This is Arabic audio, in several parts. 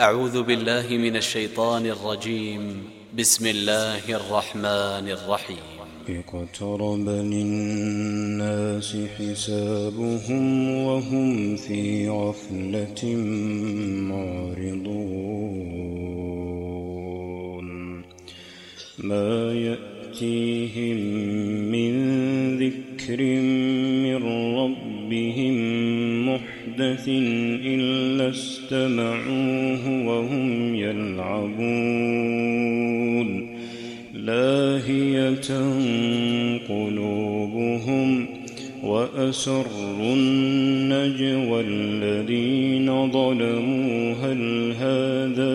أعوذ بالله من الشيطان الرجيم. بسم الله الرحمن الرحيم. اقترب للناس حسابهم وهم في غفلة معرضون. ما يأتيهم من ذكر من ربهم محدث إلا استمعوه وهم يلعبون لاهية قلوبهم وأسروا النجوى الذين ظلموا هل هذا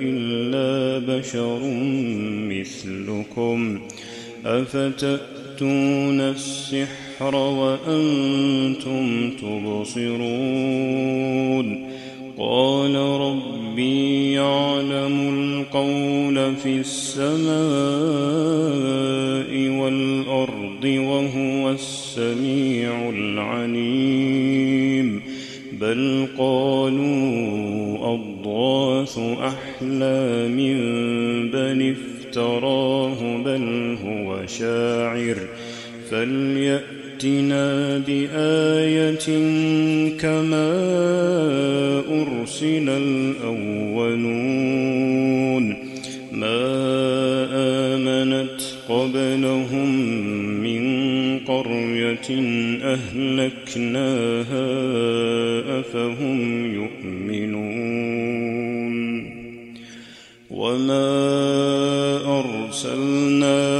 إلا بشر مثلكم أفتأتون السحر وأنتم تبصرون. قال ربي يعلم القول في السماء والأرض وهو السميع العليم. بل قالوا أضغاث أحلام بل افتراه بل هو شاعر. فليأتنا بآية كما أرسل الأولون ما آمنت قبلهم من قرية أهلكناها أفهم يؤمنون وما أرسلنا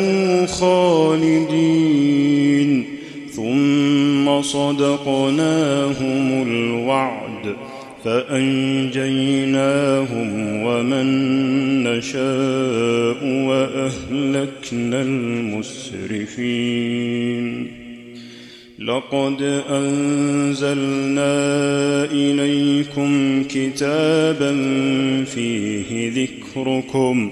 خالدين. ثم صدقناهم الوعد فأنجيناهم ومن نشاء وأهلكنا المسرفين. لقد أنزلنا إليكم كتابا فيه ذكركم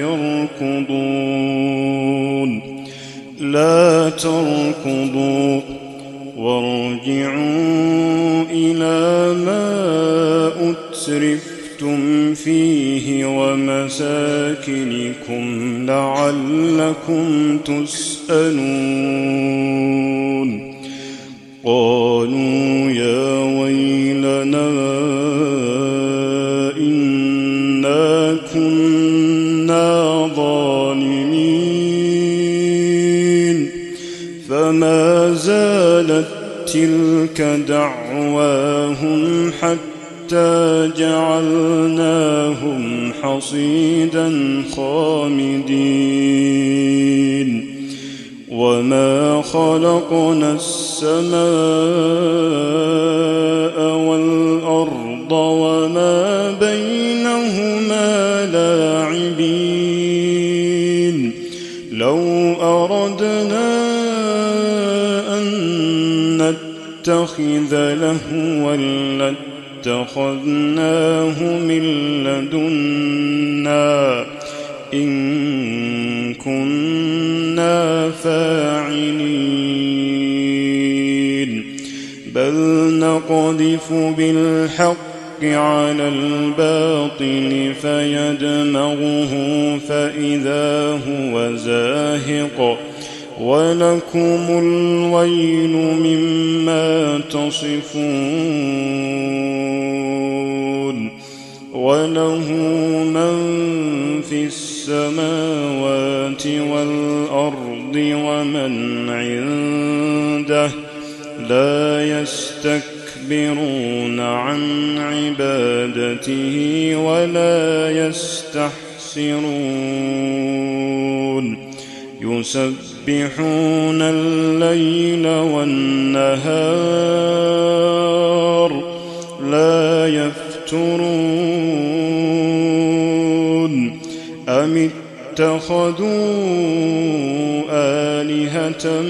يركضون. لا تركضوا وارجعوا إلى ما أترفتم فيه ومساكنكم لعلكم تسألون. قالوا زالت تلك دعواهم حتى جعلناهم حصيدا خامدين. وما خلقنا السماء والأرض وما بينهما لاعبين. نتخذ لهوا لاتخذناه من لدنا. إن كنا فاعلين. بل نقذف بالحق على الباطل فيدمغه فإذا هو زاهق. ولكم الويل مما تصفون وله من في السماوات والأرض ومن عنده لا يستكبرون عن عبادته ولا يستحسرون يسبحون الليل والنهار لا يفترون. أم اتخذوا آلهة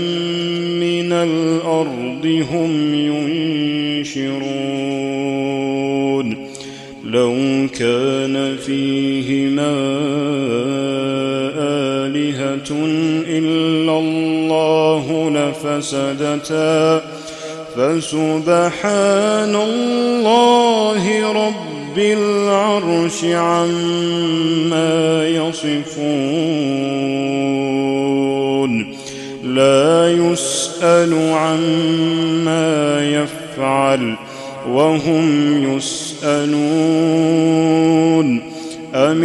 من الأرض هم ينشرون؟ لو كان فيهما إلا الله لفسدتا. فسبحان الله رب العرش عما يصفون. لا يسأل عما يفعل وهم يسألون. أم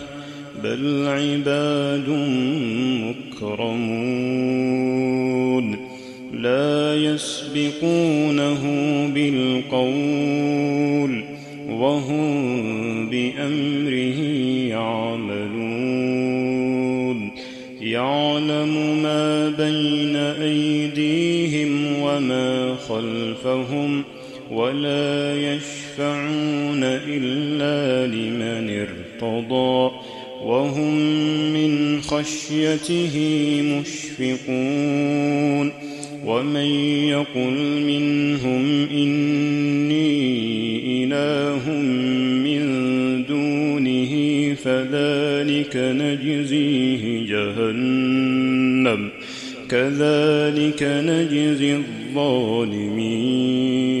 بل عباد مكرمون لا يسبقونه بالقول وهم بأمره يعملون يعلم ما بين أيديهم وما خلفهم ولا يشفعون إلا لمن ارتضى وهم من خشيته مشفقون ومن يقل منهم إني إله من دونه فذلك نجزيه جهنم كذلك نجزي الظالمين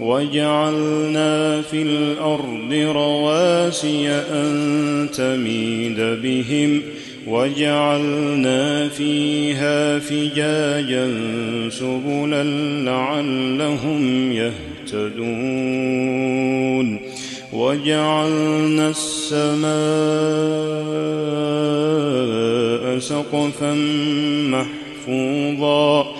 وجعلنا في الأرض رواسي أن تميد بهم وجعلنا فيها فجاجا سبلا لعلهم يهتدون وجعلنا السماء سقفا محفوظا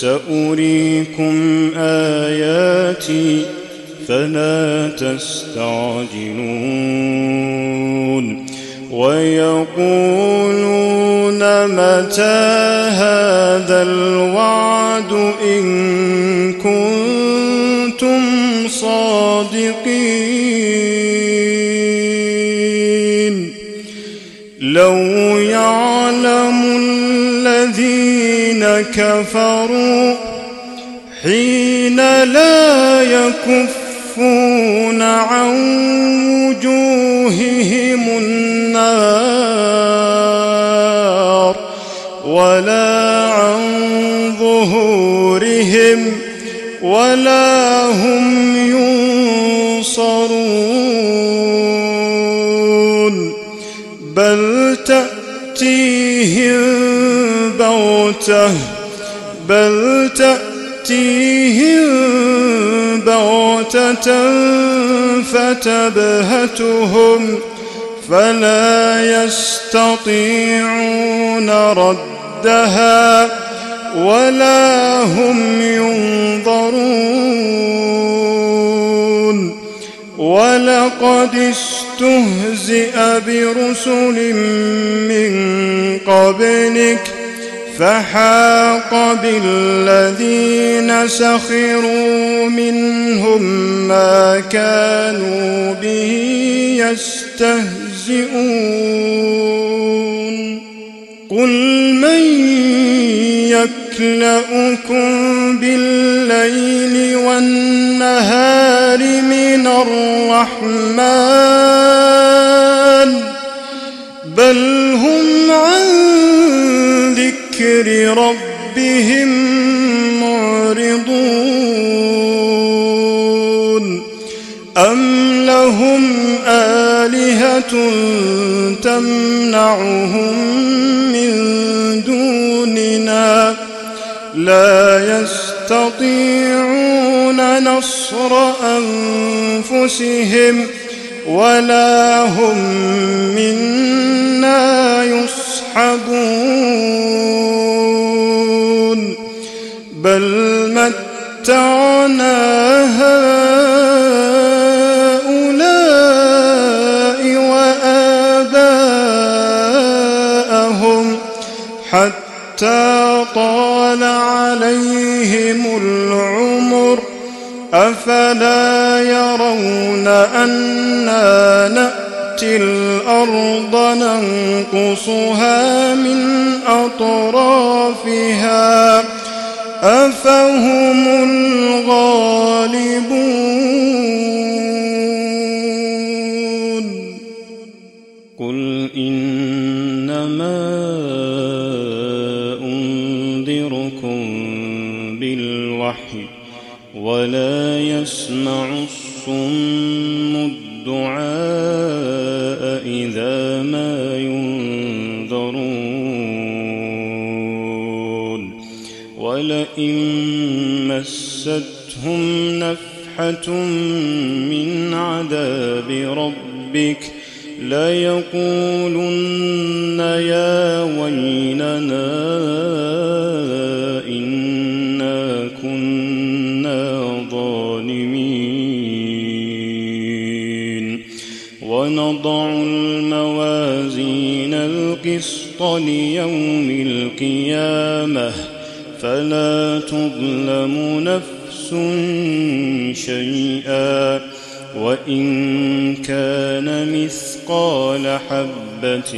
سأريكم آياتي فلا تستعجلون ويقولون متى هذا الوعد إن كنتم صادقين؟ لو كفروا حين لا يكفون عن وجوههم النار ولا عن ظهورهم ولا هم ينصرون بل تأتيهم بغتة بل تأتيهم بغتة فتبهتهم فلا يستطيعون ردها ولا هم ينظرون. ولقد استهزئ برسل من قبلك فحاق بالذين سخروا منهم ما كانوا به يستهزئون. قل من يكلؤكم بالليل والنهار من الرحمن؟ بل هم عن ذكر ربهم معرضون أم لهم آلهة تمنعهم من دوننا لا يستطيعون نصر أنفسهم ولا هم منا يصحبون بل متعنا هؤلاء وآباءهم حتى طال عليهم العمر. أفلا يرون أنا نأتي الأرض ننقصها من أطرافها. أفهم الغالبون؟ قل إنما أنذركم بالوحي ولا يسمع الصم ولئن مستهم نفحة من عذاب ربك ليقولن يا ويلنا إنا كنا ظالمين ونضع الموازين القسط ليوم القيامة فلا تظلم نفس شيئا وإن كان مثقال حبة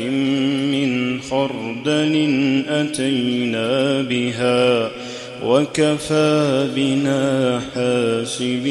من خردل أتينا بها وكفى بنا حاسبين.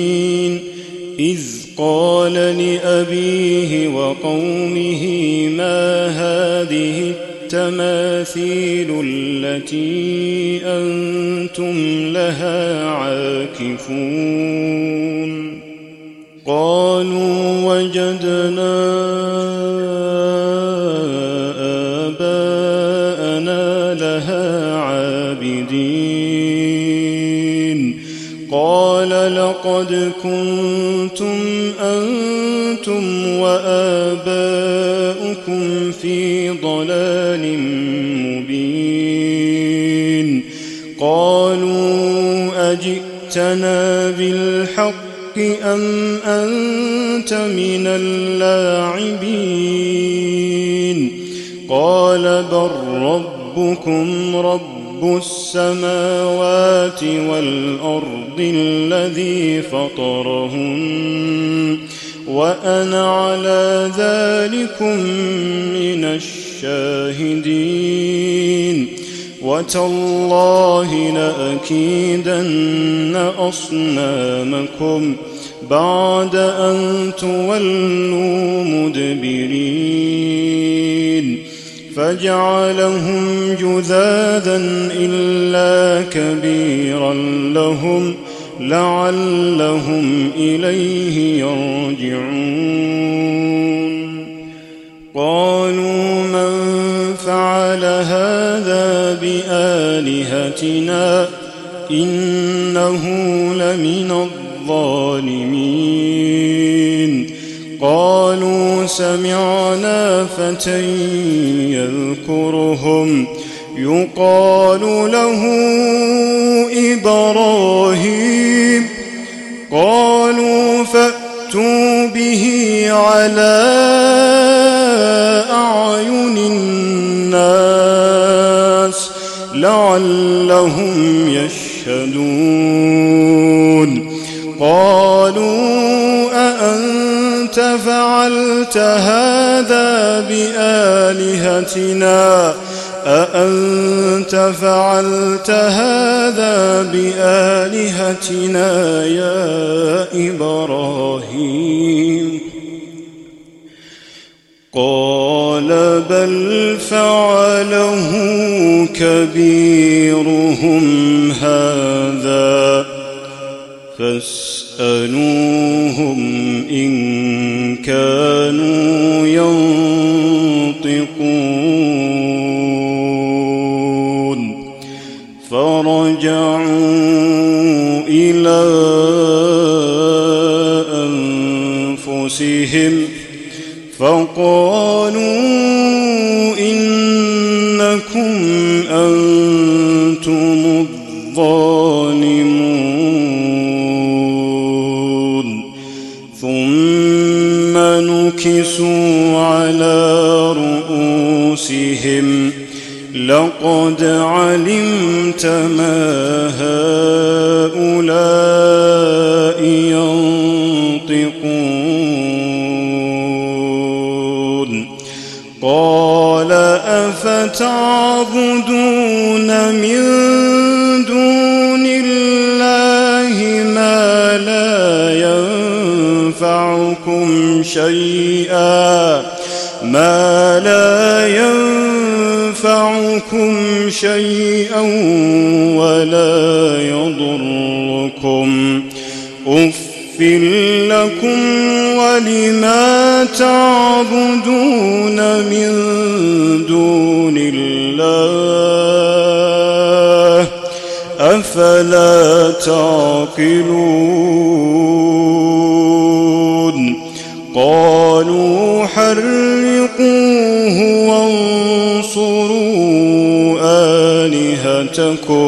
إذ قال لأبيه وقومه ما هذه التماثيل التي أنتم لها عاكفون؟ قالوا وجدنا لقد كنتم أنتم وآباؤكم في ضلال مبين. قالوا أجئتنا بالحق أم أنت من اللاعبين؟ قال بل ربكم رب السماوات والأرض الذي فطرهن وأنا على ذلكم من الشاهدين وتالله لأكيدن أصنامكم بعد أن تولوا مدبرين فجعلهم جذاذا إلا كبيرا لهم لعلهم إليه يرجعون. قالوا من فعل هذا بآلهتنا إنه لمن الظالمين. سمعنا فتى يذكرهم. يقال له إبراهيم قالوا فأتوا به على أعين الناس لعلهم يشهدون. قالوا فعلت هذا بآلهتنا؟ أأنت فعلت هذا بآلهتنا يا إبراهيم؟ قال بل فعله كبيرهم هذا فاسألوهم إن كانوا ينطقون فرجعوا إلى أنفسهم فقالوا إنكم نكسوا على رؤوسهم لقد علمت ما هؤلاء لكم ولما تعبدون من دون الله أفلا تعقلون قالوا حرقوه وانصروا آلهتكم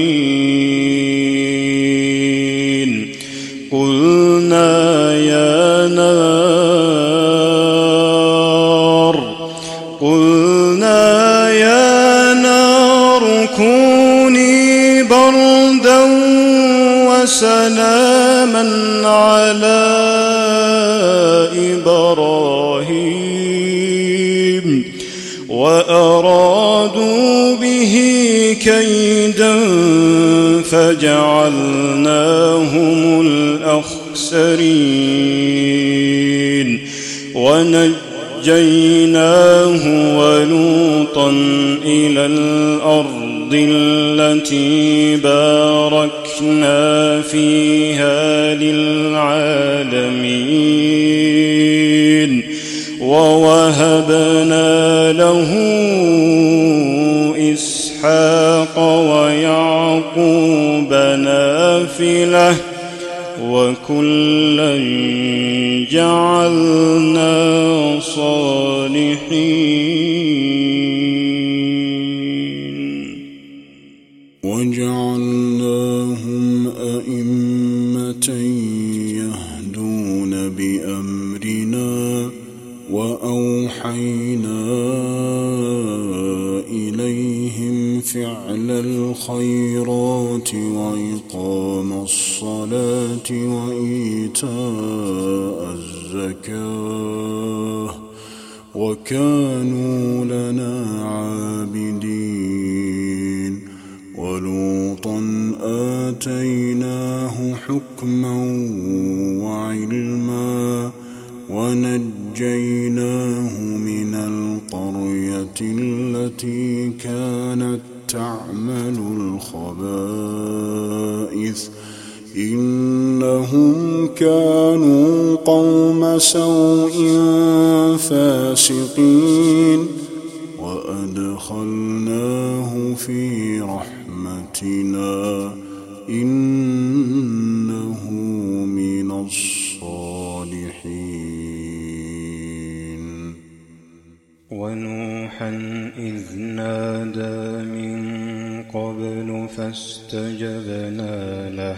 فاعلين وكلا جعلنا صالحين فاسقين وأدخلناه في رحمتنا إنه من الصالحين ونوحا إذ نادى من قبل فاستجبنا له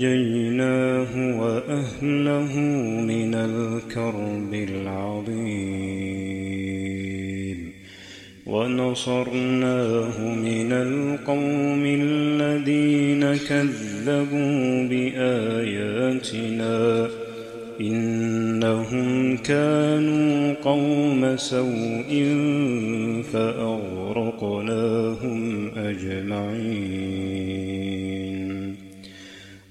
فنجيناه وأهله من الكرب العظيم ونصرناه من القوم الذين كذبوا بآياتنا إنهم كانوا قوم سوء فأغرقناهم أجمعين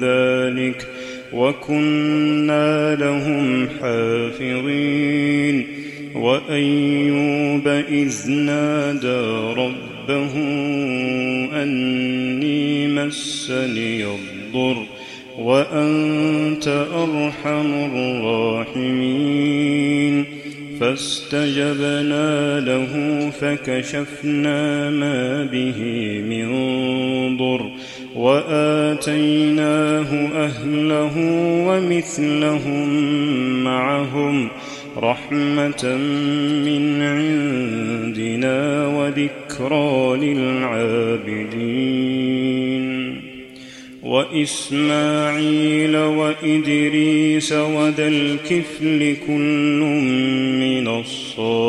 ذلك وكنا لهم حافظين وأيوب إذ نادى ربه أني مسني الضر وأنت أرحم الراحمين فاستجبنا له فكشفنا ما به من ضر وآتيناه أهله ومثلهم معهم رحمة من عندنا وذكرى للعابدين. وإسماعيل وإدريس وذا الكفل كل من الصابرين.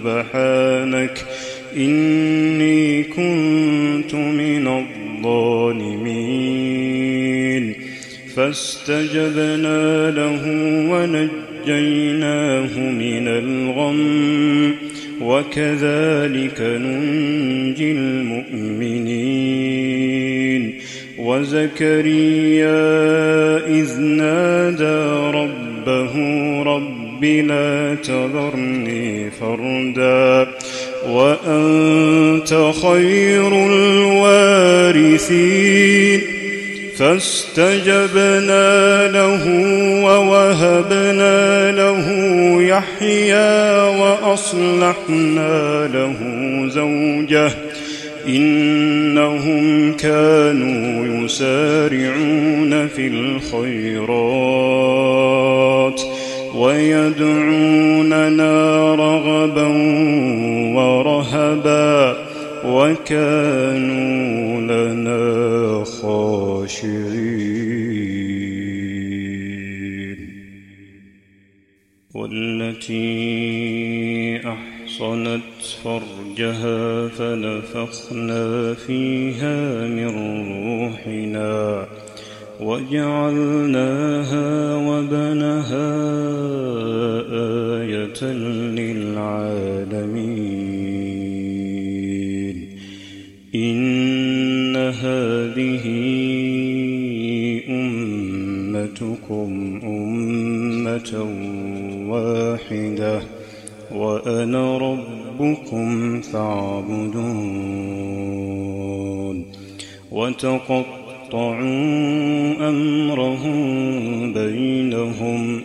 سبحانك إني كنت من الظالمين. فاستجبنا له ونجيناه من الغم وكذلك ننجي المؤمنين. وزكريا إذ نادى رب لا تذرني فردا وأنت خير الوارثين. فاستجبنا له ووهبنا له يحيى وأصلحنا له زوجه. إنهم كانوا يسارعون في الخيرات. ويدعوننا رغبا ورهبا وكانوا لنا خاشعين. والتي أحصنت فرجها فنفخنا فيها من روحنا. وجعلناها وبنها آية للعالمين. إن هذه أمتكم أمة واحدة وأنا ربكم فاعبدون. وتقطعوا أمرهم بينهم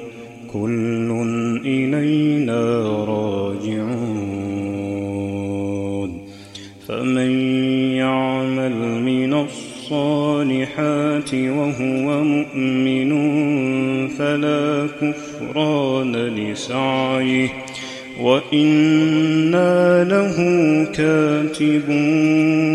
كل إلينا راجعون فمن يعمل من الصالحات وهو مؤمن فلا كفران لسعيه وإنا له كاتبون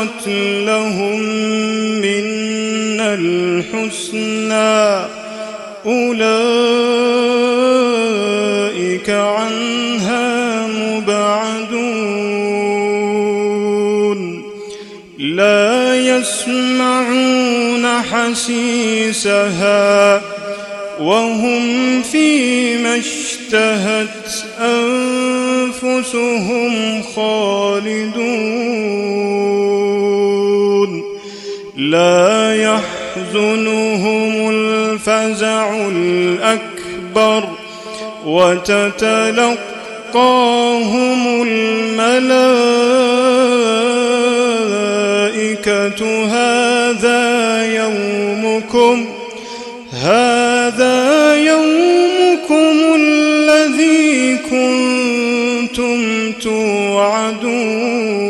سبقت لهم منا الحسنى. أولئك عنها مبعدون. لا يسمعون حسيسها وهم فيما اشتهت أنفسهم خالدون. لا يحزنهم الفزع الأكبر وتتلقاهم الملائكة هذا يومكم هذا يومكم الذي كنتم توعدون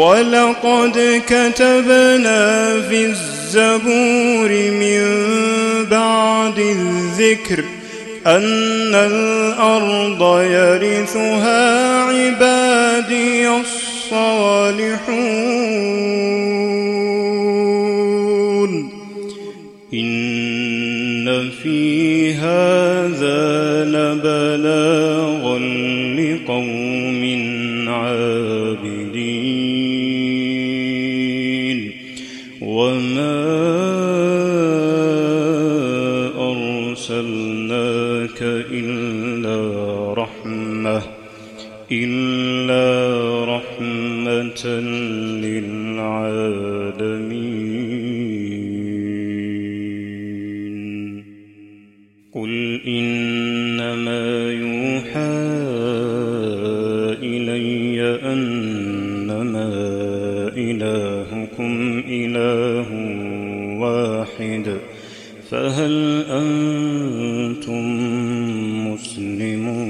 ولقد كتبنا في الزبور من بعد الذكر أن الأرض يرثها عبادي الصالحون. إن في هذا لبلاغا للعالمين. قل إنما يوحى إلي أنما إلهكم إله واحد فهل أنتم مسلمون؟